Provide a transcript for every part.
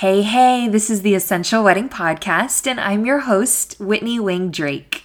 Hey, hey, this is the Essential Wedding Podcast, and I'm your host, Whitney Wing Drake.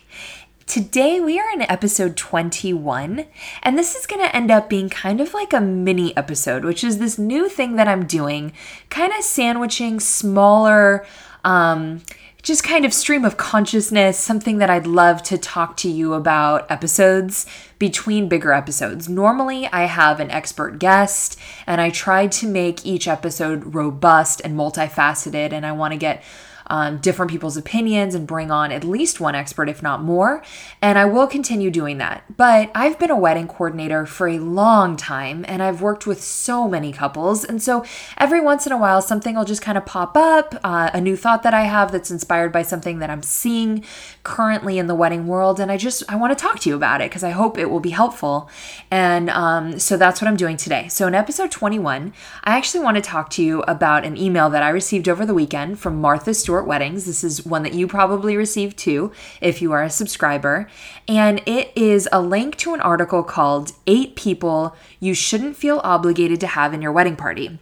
Today we are in episode 21, and this is going to end up being kind of like a mini episode, which is this new thing that I'm doing, kind of sandwiching smaller um, just kind of stream of consciousness, something that I'd love to talk to you about episodes between bigger episodes. Normally, I have an expert guest, and I try to make each episode robust and multifaceted, and I want to get um, different people's opinions and bring on at least one expert, if not more. And I will continue doing that. But I've been a wedding coordinator for a long time and I've worked with so many couples. And so every once in a while, something will just kind of pop up, uh, a new thought that I have that's inspired by something that I'm seeing currently in the wedding world. And I just, I want to talk to you about it because I hope it will be helpful. And um, so that's what I'm doing today. So in episode 21, I actually want to talk to you about an email that I received over the weekend from Martha Stewart Weddings. This is one that you probably received too if you are a subscriber. And it is a link to an article called Eight People You Shouldn't Feel Obligated to Have in Your Wedding Party.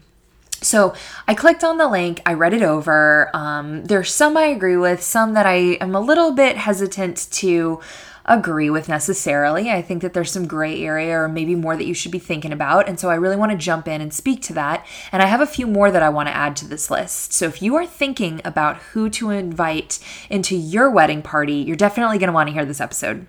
So I clicked on the link, I read it over. Um, there's some I agree with, some that I am a little bit hesitant to agree with necessarily. I think that there's some gray area or maybe more that you should be thinking about. And so I really want to jump in and speak to that. And I have a few more that I want to add to this list. So if you are thinking about who to invite into your wedding party, you're definitely going to want to hear this episode.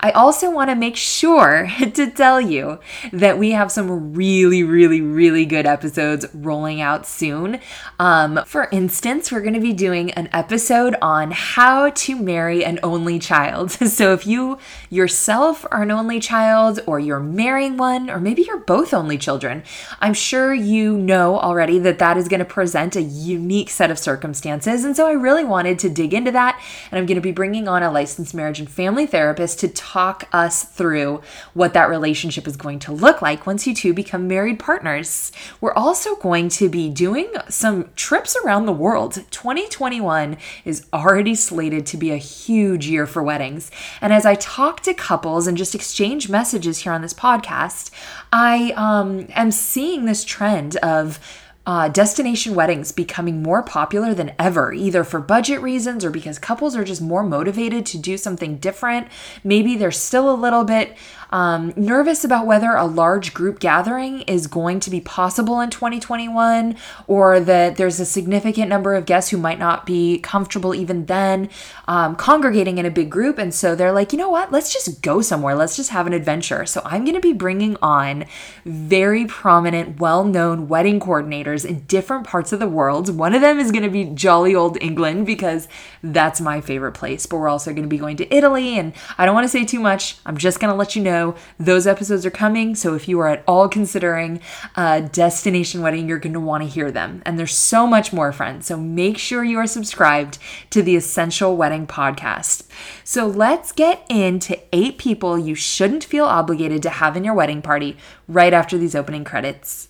I also want to make sure to tell you that we have some really, really, really good episodes rolling out soon. Um, for instance, we're going to be doing an episode on how to marry an only child. So if you yourself are an only child, or you're marrying one, or maybe you're both only children, I'm sure you know already that that is going to present a unique set of circumstances. And so I really wanted to dig into that. And I'm going to be bringing on a licensed marriage and family therapist to talk us through what that relationship is going to look like once you two become married partners. We're also going to be doing some trips around the world. 2021 is already slated to be a huge year for weddings. And as I talk to couples and just exchange messages here on this podcast, I um, am seeing this trend of uh, destination weddings becoming more popular than ever, either for budget reasons or because couples are just more motivated to do something different. Maybe they're still a little bit um, nervous about whether a large group gathering is going to be possible in 2021 or that there's a significant number of guests who might not be comfortable even then um, congregating in a big group. And so they're like, you know what? Let's just go somewhere. Let's just have an adventure. So I'm going to be bringing on very prominent, well known wedding coordinators in different parts of the world. One of them is going to be jolly old England because that's my favorite place. But we're also going to be going to Italy. And I don't want to say too much. I'm just going to let you know those episodes are coming. So if you are at all considering a destination wedding, you're going to want to hear them. And there's so much more, friends. So make sure you are subscribed to the Essential Wedding Podcast. So let's get into eight people you shouldn't feel obligated to have in your wedding party right after these opening credits.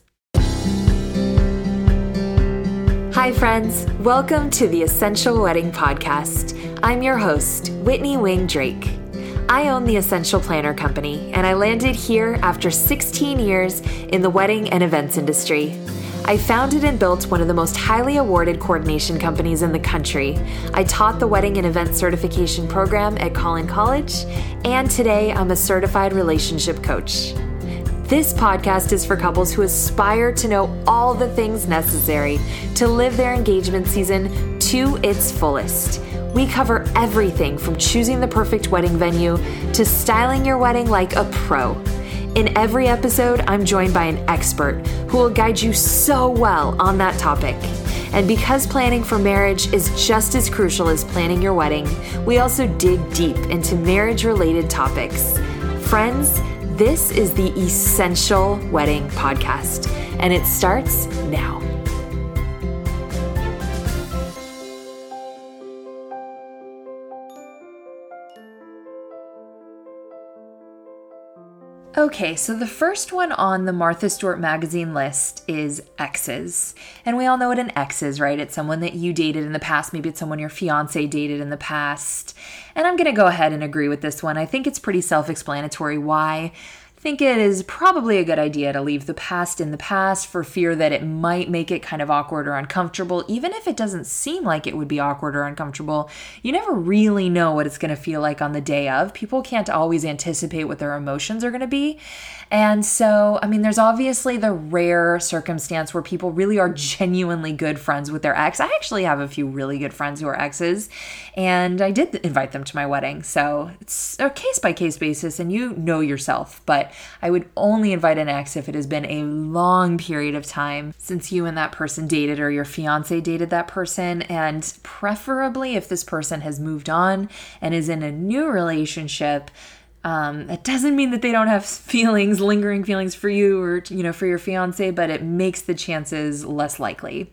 Hi, friends. Welcome to the Essential Wedding Podcast. I'm your host, Whitney Wing Drake. I own the Essential Planner Company, and I landed here after 16 years in the wedding and events industry. I founded and built one of the most highly awarded coordination companies in the country. I taught the wedding and event certification program at Collin College, and today I'm a certified relationship coach. This podcast is for couples who aspire to know all the things necessary to live their engagement season to its fullest we cover everything from choosing the perfect wedding venue to styling your wedding like a pro. In every episode, I'm joined by an expert who will guide you so well on that topic. And because planning for marriage is just as crucial as planning your wedding, we also dig deep into marriage related topics. Friends, this is the Essential Wedding Podcast, and it starts now. Okay, so the first one on the Martha Stewart magazine list is exes. And we all know what an ex is, right? It's someone that you dated in the past. Maybe it's someone your fiance dated in the past. And I'm going to go ahead and agree with this one. I think it's pretty self explanatory why think it is probably a good idea to leave the past in the past for fear that it might make it kind of awkward or uncomfortable. Even if it doesn't seem like it would be awkward or uncomfortable, you never really know what it's going to feel like on the day of. People can't always anticipate what their emotions are going to be. And so, I mean, there's obviously the rare circumstance where people really are genuinely good friends with their ex. I actually have a few really good friends who are exes, and I did invite them to my wedding. So it's a case by case basis, and you know yourself. But I would only invite an ex if it has been a long period of time since you and that person dated or your fiance dated that person, and preferably if this person has moved on and is in a new relationship um, it doesn't mean that they don't have feelings, lingering feelings for you or you know for your fiance, but it makes the chances less likely.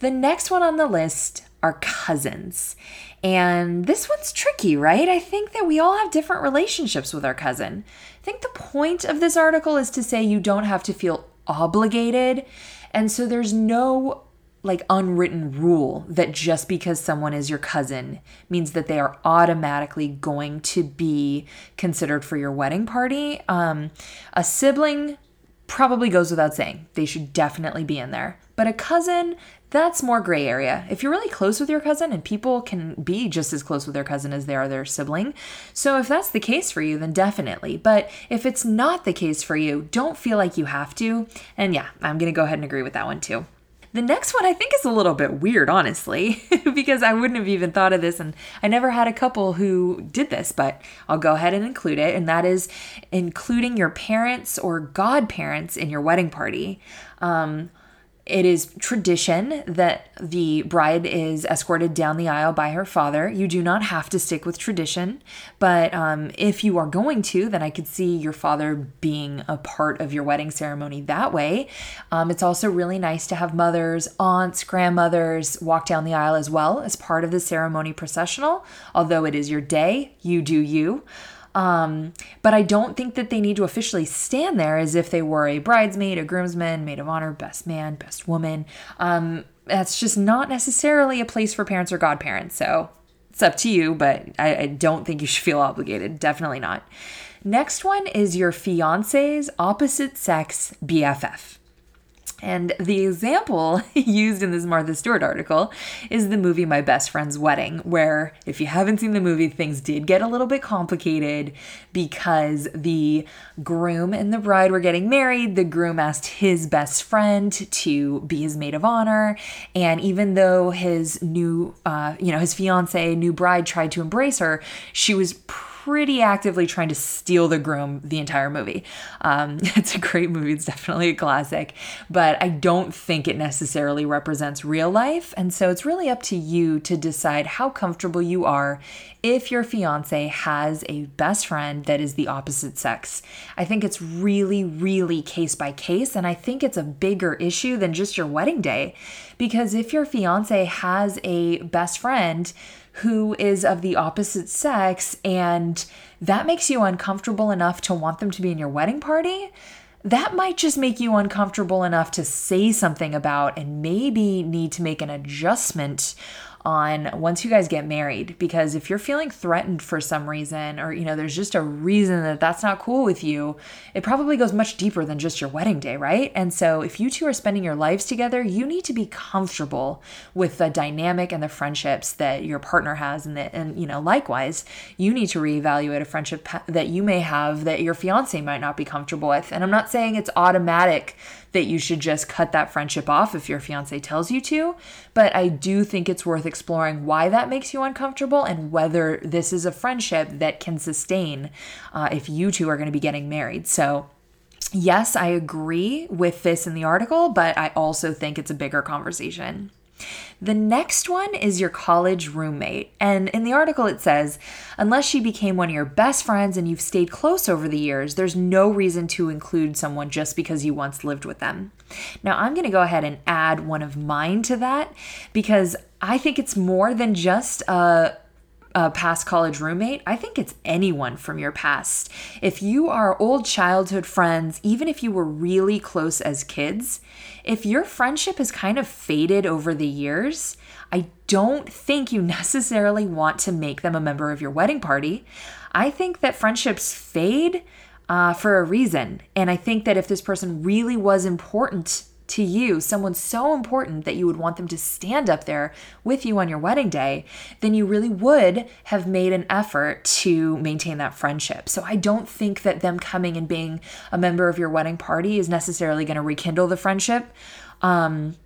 The next one on the list are cousins. And this one's tricky, right? I think that we all have different relationships with our cousin. I think the point of this article is to say you don't have to feel obligated. And so there's no like unwritten rule that just because someone is your cousin means that they are automatically going to be considered for your wedding party. Um, a sibling probably goes without saying. They should definitely be in there. But a cousin, that's more gray area. If you're really close with your cousin, and people can be just as close with their cousin as they are their sibling. So if that's the case for you, then definitely. But if it's not the case for you, don't feel like you have to. And yeah, I'm going to go ahead and agree with that one too. The next one I think is a little bit weird, honestly, because I wouldn't have even thought of this, and I never had a couple who did this, but I'll go ahead and include it, and that is including your parents or godparents in your wedding party. Um, it is tradition that the bride is escorted down the aisle by her father. You do not have to stick with tradition, but um, if you are going to, then I could see your father being a part of your wedding ceremony that way. Um, it's also really nice to have mothers, aunts, grandmothers walk down the aisle as well as part of the ceremony processional. Although it is your day, you do you. Um, but I don't think that they need to officially stand there as if they were a bridesmaid, a groomsman, maid of honor, best man, best woman. Um, that's just not necessarily a place for parents or godparents. So it's up to you, but I, I don't think you should feel obligated. Definitely not. Next one is your fiance's opposite sex BFF. And the example used in this Martha Stewart article is the movie My Best Friend's Wedding, where, if you haven't seen the movie, things did get a little bit complicated because the groom and the bride were getting married. The groom asked his best friend to be his maid of honor. And even though his new, uh, you know, his fiance, new bride tried to embrace her, she was pretty actively trying to steal the groom the entire movie. Um, it's a great movie, it's definitely a classic, but I don't think it necessarily represents real life. And so it's really up to you to decide how comfortable you are if your fiance has a best friend that is the opposite sex. I think it's really, really case by case. And I think it's a bigger issue than just your wedding day. Because if your fiance has a best friend, who is of the opposite sex and that makes you uncomfortable enough to want them to be in your wedding party, that might just make you uncomfortable enough to say something about and maybe need to make an adjustment on once you guys get married because if you're feeling threatened for some reason or you know there's just a reason that that's not cool with you it probably goes much deeper than just your wedding day right? And so if you two are spending your lives together you need to be comfortable with the dynamic and the friendships that your partner has and that and you know likewise you need to reevaluate a friendship that you may have that your fiance might not be comfortable with. And i'm not saying it's automatic that you should just cut that friendship off if your fiance tells you to. But I do think it's worth exploring why that makes you uncomfortable and whether this is a friendship that can sustain uh, if you two are going to be getting married. So, yes, I agree with this in the article, but I also think it's a bigger conversation. The next one is your college roommate. And in the article, it says, unless she became one of your best friends and you've stayed close over the years, there's no reason to include someone just because you once lived with them. Now, I'm going to go ahead and add one of mine to that because I think it's more than just a a past college roommate, I think it's anyone from your past. If you are old childhood friends, even if you were really close as kids, if your friendship has kind of faded over the years, I don't think you necessarily want to make them a member of your wedding party. I think that friendships fade uh, for a reason. And I think that if this person really was important to you, someone so important that you would want them to stand up there with you on your wedding day, then you really would have made an effort to maintain that friendship. So I don't think that them coming and being a member of your wedding party is necessarily going to rekindle the friendship. Um,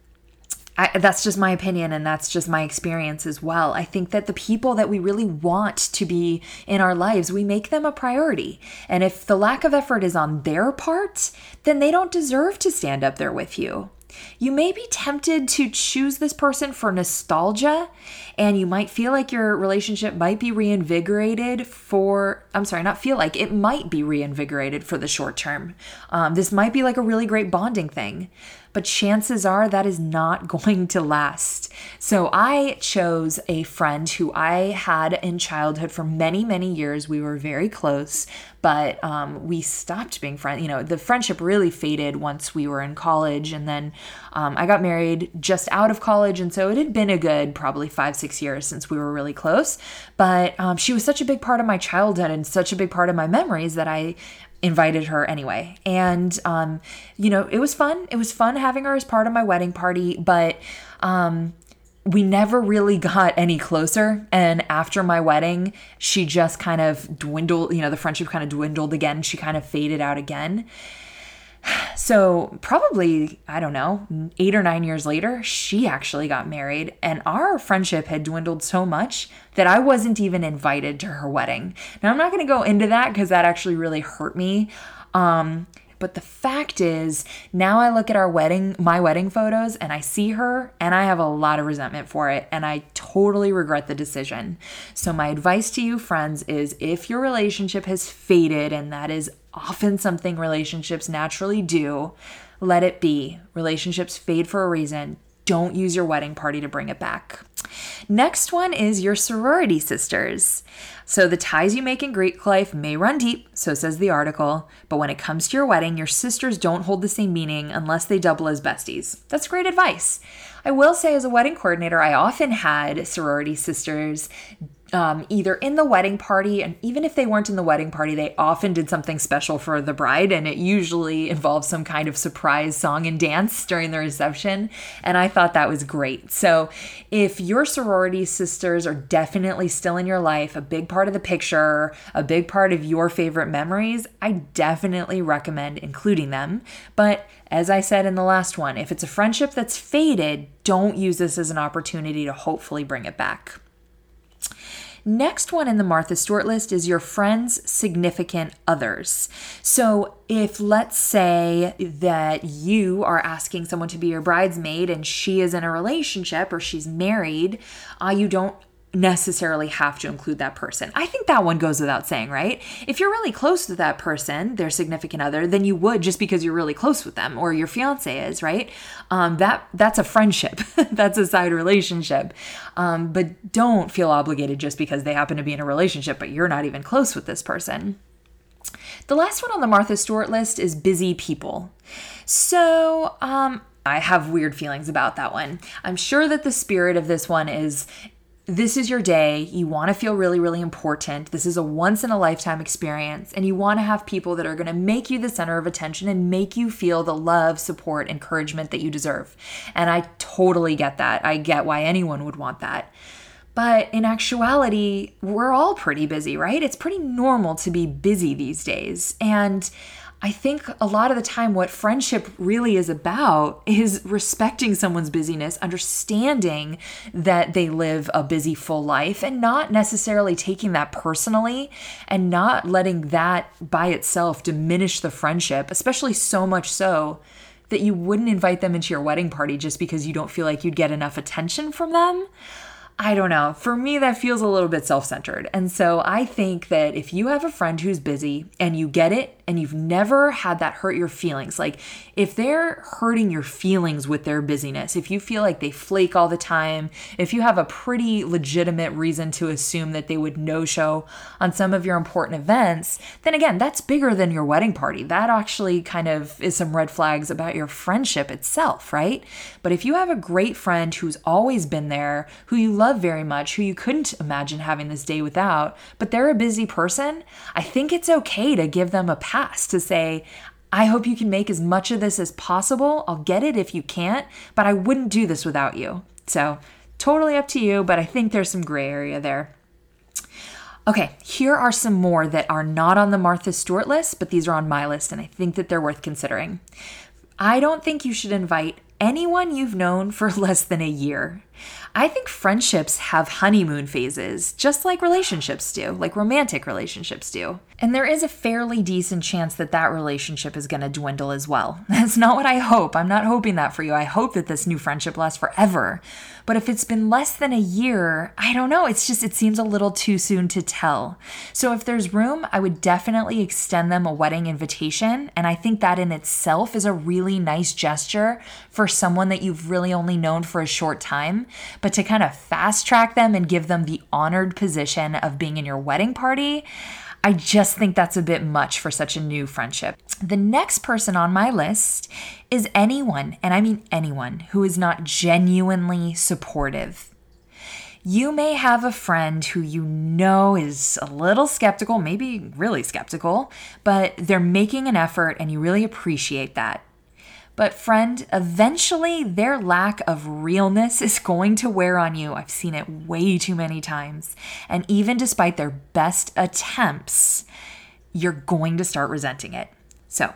I, that's just my opinion and that's just my experience as well. I think that the people that we really want to be in our lives, we make them a priority. And if the lack of effort is on their part, then they don't deserve to stand up there with you. You may be tempted to choose this person for nostalgia, and you might feel like your relationship might be reinvigorated for, I'm sorry, not feel like, it might be reinvigorated for the short term. Um, this might be like a really great bonding thing but chances are that is not going to last. So I chose a friend who I had in childhood for many, many years. We were very close, but um, we stopped being friends. You know, the friendship really faded once we were in college. And then um, I got married just out of college. And so it had been a good probably five, six years since we were really close. But um, she was such a big part of my childhood and such a big part of my memories that I, invited her anyway. And, um, you know, it was fun. It was fun having her as part of my wedding party, but, um, we never really got any closer. And after my wedding, she just kind of dwindled, you know, the friendship kind of dwindled again. She kind of faded out again. So, probably, I don't know, eight or nine years later, she actually got married, and our friendship had dwindled so much that I wasn't even invited to her wedding. Now, I'm not going to go into that because that actually really hurt me. Um, but the fact is, now I look at our wedding, my wedding photos, and I see her, and I have a lot of resentment for it, and I totally regret the decision. So, my advice to you, friends, is if your relationship has faded, and that is often something relationships naturally do, let it be. Relationships fade for a reason. Don't use your wedding party to bring it back. Next one is your sorority sisters. So the ties you make in Greek life may run deep, so says the article, but when it comes to your wedding, your sisters don't hold the same meaning unless they double as besties. That's great advice. I will say, as a wedding coordinator, I often had sorority sisters um, either in the wedding party, and even if they weren't in the wedding party, they often did something special for the bride, and it usually involved some kind of surprise song and dance during the reception. And I thought that was great. So, if your sorority sisters are definitely still in your life, a big part of the picture, a big part of your favorite memories, I definitely recommend including them. But as I said in the last one, if it's a friendship that's faded, don't use this as an opportunity to hopefully bring it back. Next one in the Martha Stewart list is your friends' significant others. So, if let's say that you are asking someone to be your bridesmaid and she is in a relationship or she's married, uh, you don't necessarily have to include that person. I think that one goes without saying, right? If you're really close to that person, their significant other, then you would just because you're really close with them or your fiance is, right? Um, that that's a friendship. that's a side relationship. Um, but don't feel obligated just because they happen to be in a relationship, but you're not even close with this person. The last one on the Martha Stewart list is busy people. So, um, I have weird feelings about that one. I'm sure that the spirit of this one is this is your day. You want to feel really, really important. This is a once in a lifetime experience, and you want to have people that are going to make you the center of attention and make you feel the love, support, encouragement that you deserve. And I totally get that. I get why anyone would want that. But in actuality, we're all pretty busy, right? It's pretty normal to be busy these days. And I think a lot of the time, what friendship really is about is respecting someone's busyness, understanding that they live a busy, full life, and not necessarily taking that personally and not letting that by itself diminish the friendship, especially so much so that you wouldn't invite them into your wedding party just because you don't feel like you'd get enough attention from them. I don't know. For me, that feels a little bit self centered. And so I think that if you have a friend who's busy and you get it and you've never had that hurt your feelings. Like if they're hurting your feelings with their busyness, if you feel like they flake all the time, if you have a pretty legitimate reason to assume that they would no show on some of your important events, then again, that's bigger than your wedding party. That actually kind of is some red flags about your friendship itself, right? But if you have a great friend who's always been there, who you love very much, who you couldn't imagine having this day without, but they're a busy person, I think it's okay to give them a pass to say, I hope you can make as much of this as possible. I'll get it if you can't, but I wouldn't do this without you. So, totally up to you, but I think there's some gray area there. Okay, here are some more that are not on the Martha Stewart list, but these are on my list, and I think that they're worth considering. I don't think you should invite anyone you've known for less than a year. I think friendships have honeymoon phases, just like relationships do, like romantic relationships do. And there is a fairly decent chance that that relationship is going to dwindle as well. That's not what I hope. I'm not hoping that for you. I hope that this new friendship lasts forever. But if it's been less than a year, I don't know. It's just, it seems a little too soon to tell. So if there's room, I would definitely extend them a wedding invitation. And I think that in itself is a really nice gesture for someone that you've really only known for a short time. But to kind of fast track them and give them the honored position of being in your wedding party, I just think that's a bit much for such a new friendship. The next person on my list is anyone, and I mean anyone, who is not genuinely supportive. You may have a friend who you know is a little skeptical, maybe really skeptical, but they're making an effort and you really appreciate that. But, friend, eventually their lack of realness is going to wear on you. I've seen it way too many times. And even despite their best attempts, you're going to start resenting it. So,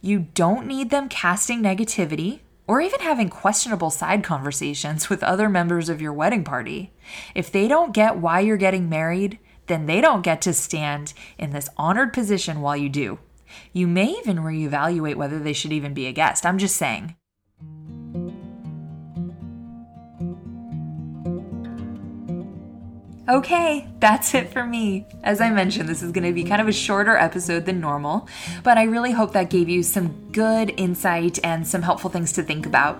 you don't need them casting negativity or even having questionable side conversations with other members of your wedding party. If they don't get why you're getting married, then they don't get to stand in this honored position while you do. You may even reevaluate whether they should even be a guest. I'm just saying. Okay, that's it for me. As I mentioned, this is going to be kind of a shorter episode than normal, but I really hope that gave you some good insight and some helpful things to think about.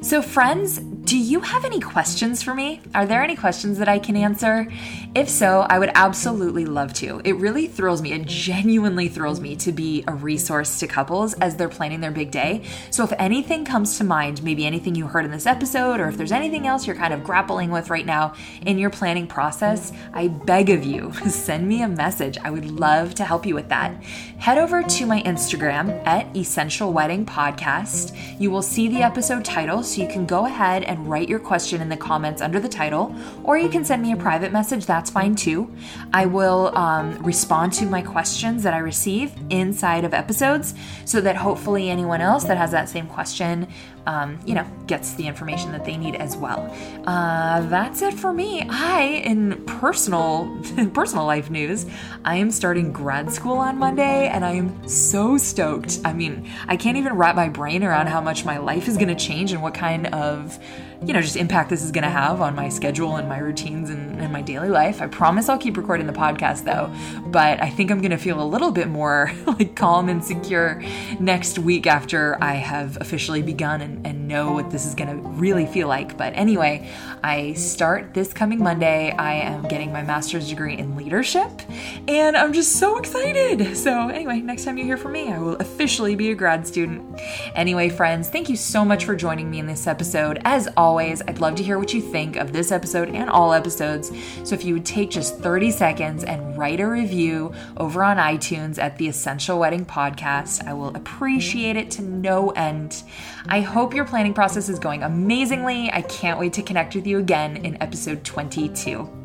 So, friends, do you have any questions for me? Are there any questions that I can answer? If so, I would absolutely love to. It really thrills me, it genuinely thrills me to be a resource to couples as they're planning their big day. So, if anything comes to mind, maybe anything you heard in this episode, or if there's anything else you're kind of grappling with right now in your planning process, I beg of you, send me a message. I would love to help you with that. Head over to my Instagram at Essential Wedding Podcast. You will see the episode title, so you can go ahead write your question in the comments under the title, or you can send me a private message. That's fine too. I will um, respond to my questions that I receive inside of episodes so that hopefully anyone else that has that same question um, you know, gets the information that they need as well. Uh, that's it for me. I, in personal, in personal life news, I am starting grad school on Monday, and I am so stoked. I mean, I can't even wrap my brain around how much my life is going to change and what kind of you know, just impact this is going to have on my schedule and my routines and, and, my daily life. I promise I'll keep recording the podcast though, but I think I'm going to feel a little bit more like calm and secure next week after I have officially begun and, and know what this is going to really feel like. But anyway, I start this coming Monday. I am getting my master's degree in leadership and I'm just so excited. So, anyway, next time you hear from me, I will officially be a grad student. Anyway, friends, thank you so much for joining me in this episode. As always, always, I'd love to hear what you think of this episode and all episodes. So if you would take just 30 seconds and write a review over on iTunes at the Essential Wedding Podcast, I will appreciate it to no end. I hope your planning process is going amazingly. I can't wait to connect with you again in episode 22.